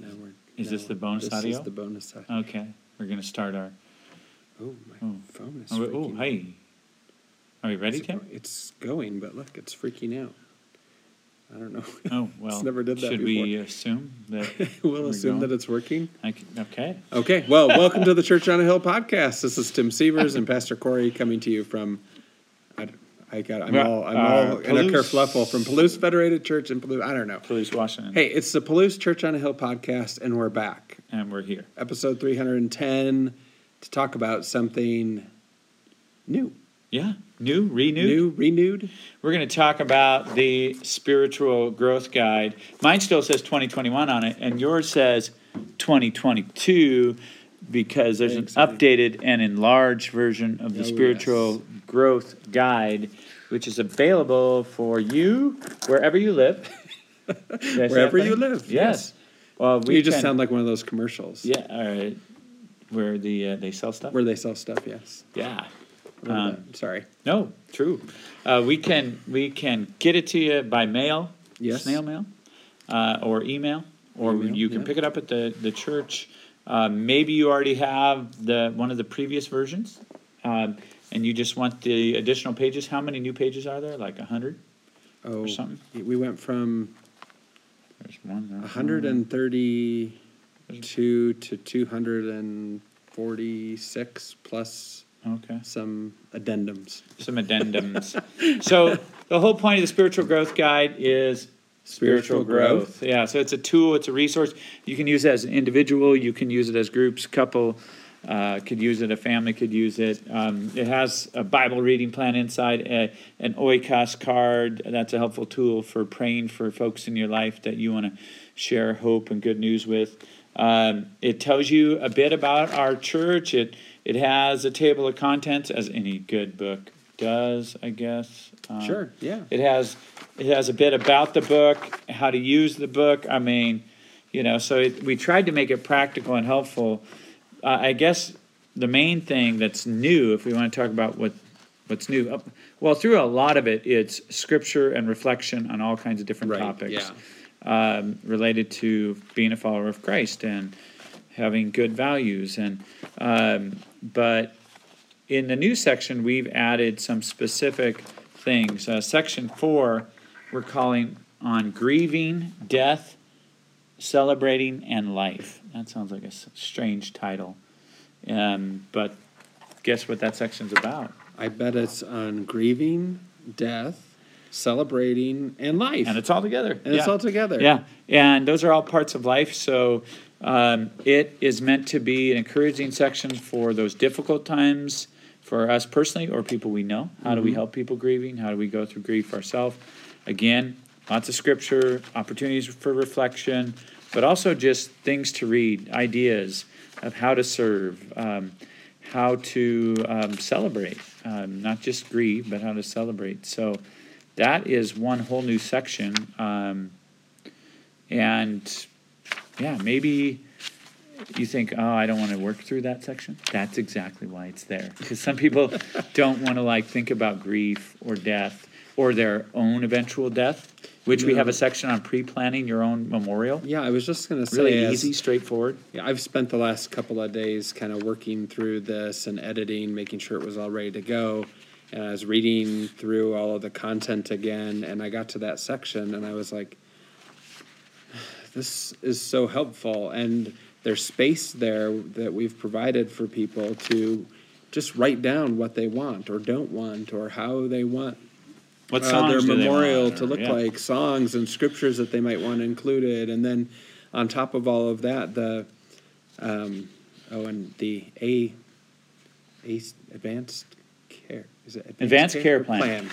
No, we're. Is no, this the bonus this audio? is the bonus audio. Okay, we're gonna start our. Oh, my Oh. phone is Oh, freaking oh, out. hey. Are we ready, It's Tim? go- It's going, but look, it's freaking out. I don't know. Oh well. never did that Should we assume that? we'll we're assume going? that it's working. I c- okay. Okay, well, welcome to the Church on a Hill podcast. This is Tim Severs and Pastor Corey coming to you from. I, got. I'm all. I'm uh, all in a Palouse- kerfluffle from Palouse Federated Church in Palouse. I don't know. Palouse Washington. Hey, it's the Palouse Church on a Hill podcast, and we're back, And we're here. episode 310, to talk about something new, Yeah. New, renewed. new, renewed. We're going to talk about the spiritual growth guide. Mine still says 2021 on it, and yours says 2022 because there's an updated and enlarged version of the Oh, spiritual yes. Growth guide, which is available for you wherever you live. Did I say that Wherever you live, Yes. yes. Well, we you just can- sound like one of those commercials yeah. All right. Where the uh, they sell stuff. where they sell stuff. Yes. yeah. Um. Sorry. No, true. Uh, we can we can get it to you by mail, Yes. snail mail, uh, or email, or Email, you can yeah. pick it up at the the church. Uh, maybe you already have the one of the previous versions, um, and you just want the additional pages. How many new pages are there? Like a hundred Oh, or something. we went from There's one. there. 132 to 246 plus Okay. some addendums. Some addendums. so the whole point of the spiritual growth guide is Spiritual growth. Yeah, so it's a tool, it's a resource. You can use it as an individual, you can use it as groups, couple uh, could use it, a family could use it. Um, it has a Bible reading plan inside, a, an oikos card. That's a helpful tool for praying for folks in your life that you want to share hope and good news with. Um, it tells you a bit about our church. It it has a table of contents, as any good book does, I guess. Um, Sure, yeah. it has it has a bit about the book, how to use the book. I mean, you know, so it, we tried to make it practical and helpful. Uh, I guess the main thing that's new, if we want to talk about what what's new, well, through a lot of it, it's scripture and reflection on all kinds of different Right, topics um, related to being a follower of Christ and having good values. And um, but in the new section, we've added some specific things. Uh, section four, we're calling on grieving, death, celebrating, and life. That sounds like a strange title, um, but guess what that section's about? I bet it's on grieving, death, celebrating, and life. And it's all together. And it's Yeah. all together. Yeah, and those are all parts of life. So um, it is meant to be an encouraging section for those difficult times for us personally or people we know. How do we help people grieving? How do we go through grief ourselves? Again, lots of scripture, opportunities for reflection, but also just things to read, ideas of how to serve, um, how to um, celebrate, um, not just grieve, but how to celebrate. So that is one whole new section. Um, and yeah, maybe you think, oh, I don't want to work through that section. That's exactly why it's there. Because some people don't want to like think about grief or death or their own eventual death, which we have a section on pre-planning your own memorial. Yeah, I was just going to say, Really as- easy, straightforward. Yeah, I've spent the last couple of days kind of working through this and editing, making sure it was all ready to go. And I was reading through all of the content again, and I got to that section, and I was like, this is so helpful. And there's space there that we've provided for people to just write down what they want or don't want or how they want What uh, their memorial to look yeah. like, songs and scriptures that they might want included, and then on top of all of that, the um, oh, and the A, A advanced care is it Advanced care plan.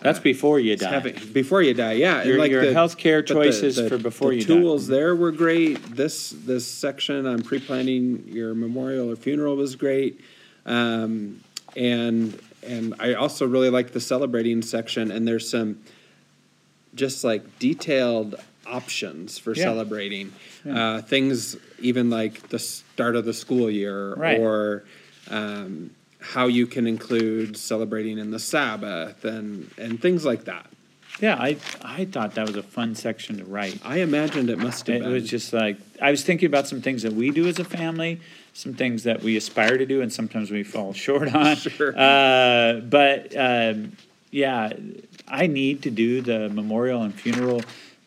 That's before you die. having- before you die, yeah. Your- like your the- healthcare but the- choices the- for before you die. tools there were great. This this section on pre-planning your memorial or funeral was great, um, and and I also really like the celebrating section. And there's some just like detailed options for Yeah. celebrating Yeah. uh, things, even like the start of the school year Right. or. Um, how you can include celebrating in the Sabbath and and things like that. Yeah, I I thought that was a fun section to write. I imagined it must have It been. was just like I was thinking about some things that we do as a family, some things that we aspire to do, and sometimes we fall short on. Sure. Uh, but um, yeah, I need to do the memorial and funeral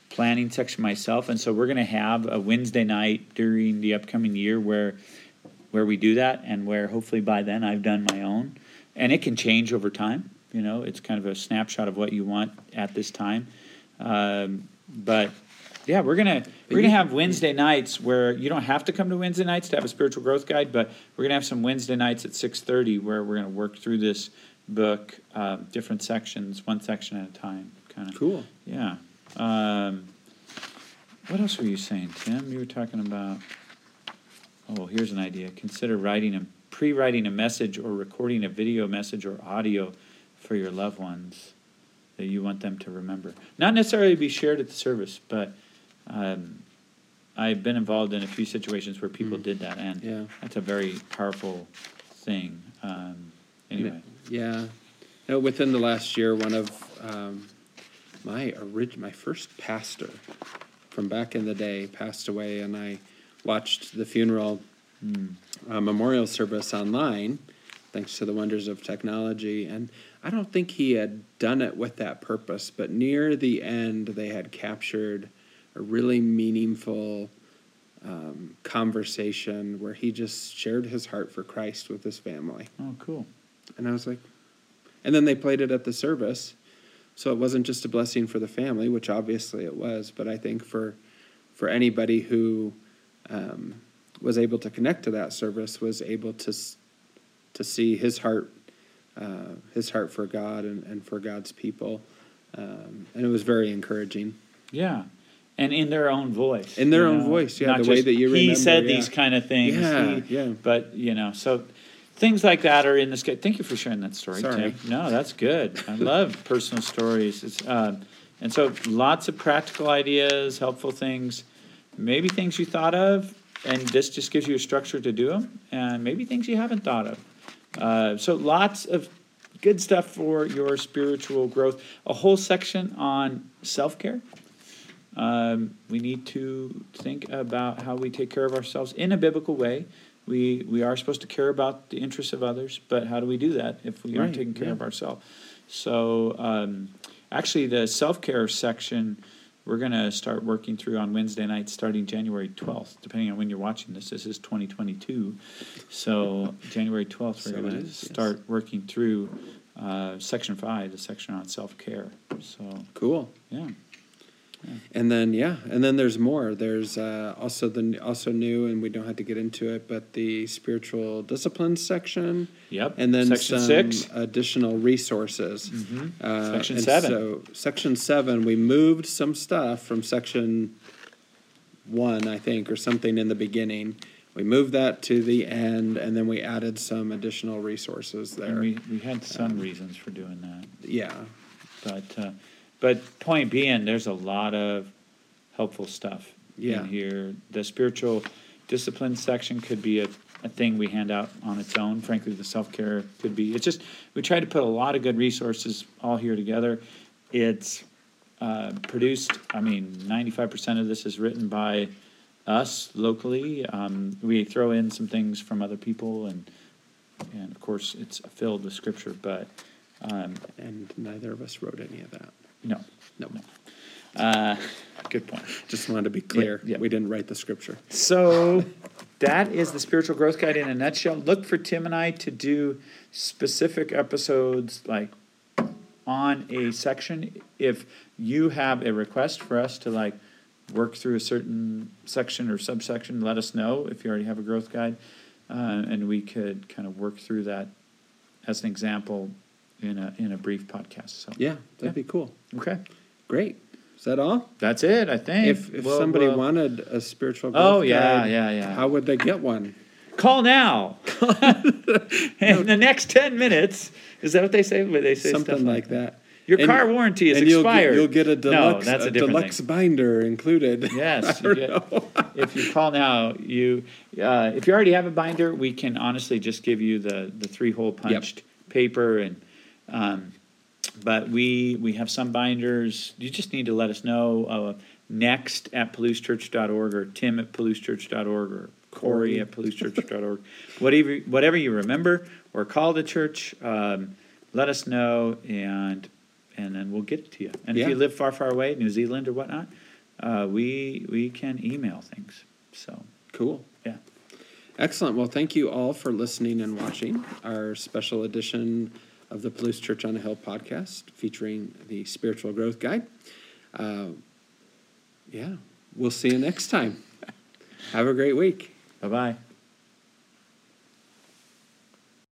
planning section myself, and so we're going to have a Wednesday night during the upcoming year where where we do that, and where hopefully by then I've done my own, and it can change over time. You know, it's kind of a snapshot of what you want at this time. Um, but yeah, we're gonna we're gonna have Wednesday nights where you don't have to come to Wednesday nights to have a spiritual growth guide, but we're gonna have some Wednesday nights at six thirty where we're gonna work through this book, um, different sections, one section at a time, kind of. cool. Yeah. Um, what else were you saying, Tim? You were talking about. Oh, here's an idea. Consider writing a pre-writing a message or recording a video message or audio for your loved ones that you want them to remember. Not necessarily be shared at the service, but um, I've been involved in a few situations where people Mm. did that, and Yeah. that's a very powerful thing. Um, anyway, Yeah. No, within the last year, one of um, my orig- my first pastor from back in the day passed away, and I watched the funeral uh, memorial service online, thanks to the wonders of technology. And I don't think he had done it with that purpose, but near the end, they had captured a really meaningful um, conversation where he just shared his heart for Christ with his family. oh, cool. And I was like, and then they played it at the service. So it wasn't just a blessing for the family, which obviously it was, but I think for for anybody who um, was able to connect to that service was able to to see his heart uh, his heart for God and, and for God's people, um, and it was very encouraging. Yeah. And in their own voice. In their own know? voice, yeah, Not the way that you He said yeah. these kind of things. Yeah, he- yeah. But, you know, so things like that are in this. Thank you for sharing that story, Sorry. Tim. No, that's good. I love personal stories. It's, uh, and so lots of practical ideas, helpful things, maybe things you thought of, and this just gives you a structure to do them, and maybe things you haven't thought of. Uh, so lots of good stuff for your spiritual growth. A whole section on self care. Um, we need to think about how we take care of ourselves in a biblical way. We we are supposed to care about the interests of others, but how do we do that if we aren't taking care yeah. of ourselves? So um, actually, the self care section we're going to start working through on Wednesday night, starting January twelfth. Depending on when you're watching this, this is 2022, so January twelfth we're So going to is, yes. start working through uh, section five, the section on self care. So Cool. yeah. And then yeah, and then there's more. There's uh, also the also new, and we don't have to get into it, but the spiritual disciplines section, Yep. and then section some six. additional resources. Mhm. Uh, Section and seven. So section seven, we moved some stuff from section one, I think, or something in the beginning. We moved that to the end, and then we added some additional resources And there. we, we had some reasons for doing that. yeah, But, uh, but point being, there's a lot of helpful stuff Yeah. in here. The spiritual discipline section could be a, a thing we hand out on its own. Frankly, the self care could be. It's just we try to put a lot of good resources all here together. It's uh, produced. I mean, ninety five percent of this is written by us locally. Um, we throw in some things from other people, and and of course, it's filled with scripture. But um, and neither of us wrote any of that. No, No, uh, good point. just wanted to be clear. yeah. We didn't write the scripture. So that is the spiritual growth guide in a nutshell. Look for Tim and I to do specific episodes like on a section. If you have a request for us to like work through a certain section or subsection, let us know if you already have a growth guide, uh, and we could kind of work through that as an example in a in a brief podcast. So Yeah, that'd Yeah. be cool. okay, Great. Is that all? that's it. I think. If if We'll- somebody we'll- wanted a spiritual Oh yeah, guide, yeah, yeah. how would they get one? Call now. In the next ten minutes, is that what they say? What they say Something stuff like that. Your And- car warranty is and you'll expired. Get, you'll get a deluxe, No, that's a, a deluxe thing. binder included. Yes, you get- if you call now, you uh, if you already have a binder, we can honestly just give you the the three hole punched paper and um, but we we have some binders. You just need to let us know. Uh, next at palousechurch.org or Tim at palousechurch.org or Corey at palousechurch.org. whatever whatever you remember or call the church, um, let us know and and then we'll get it to you. And if you live far, far away, New Zealand or whatnot, uh, we we can email things. So Cool. yeah. Excellent. Well, thank you all for listening and watching our special edition of the Palouse Church on a Hill podcast featuring the Spiritual Growth Guide. Uh, yeah, we'll see you next time. Have a great week. Bye bye.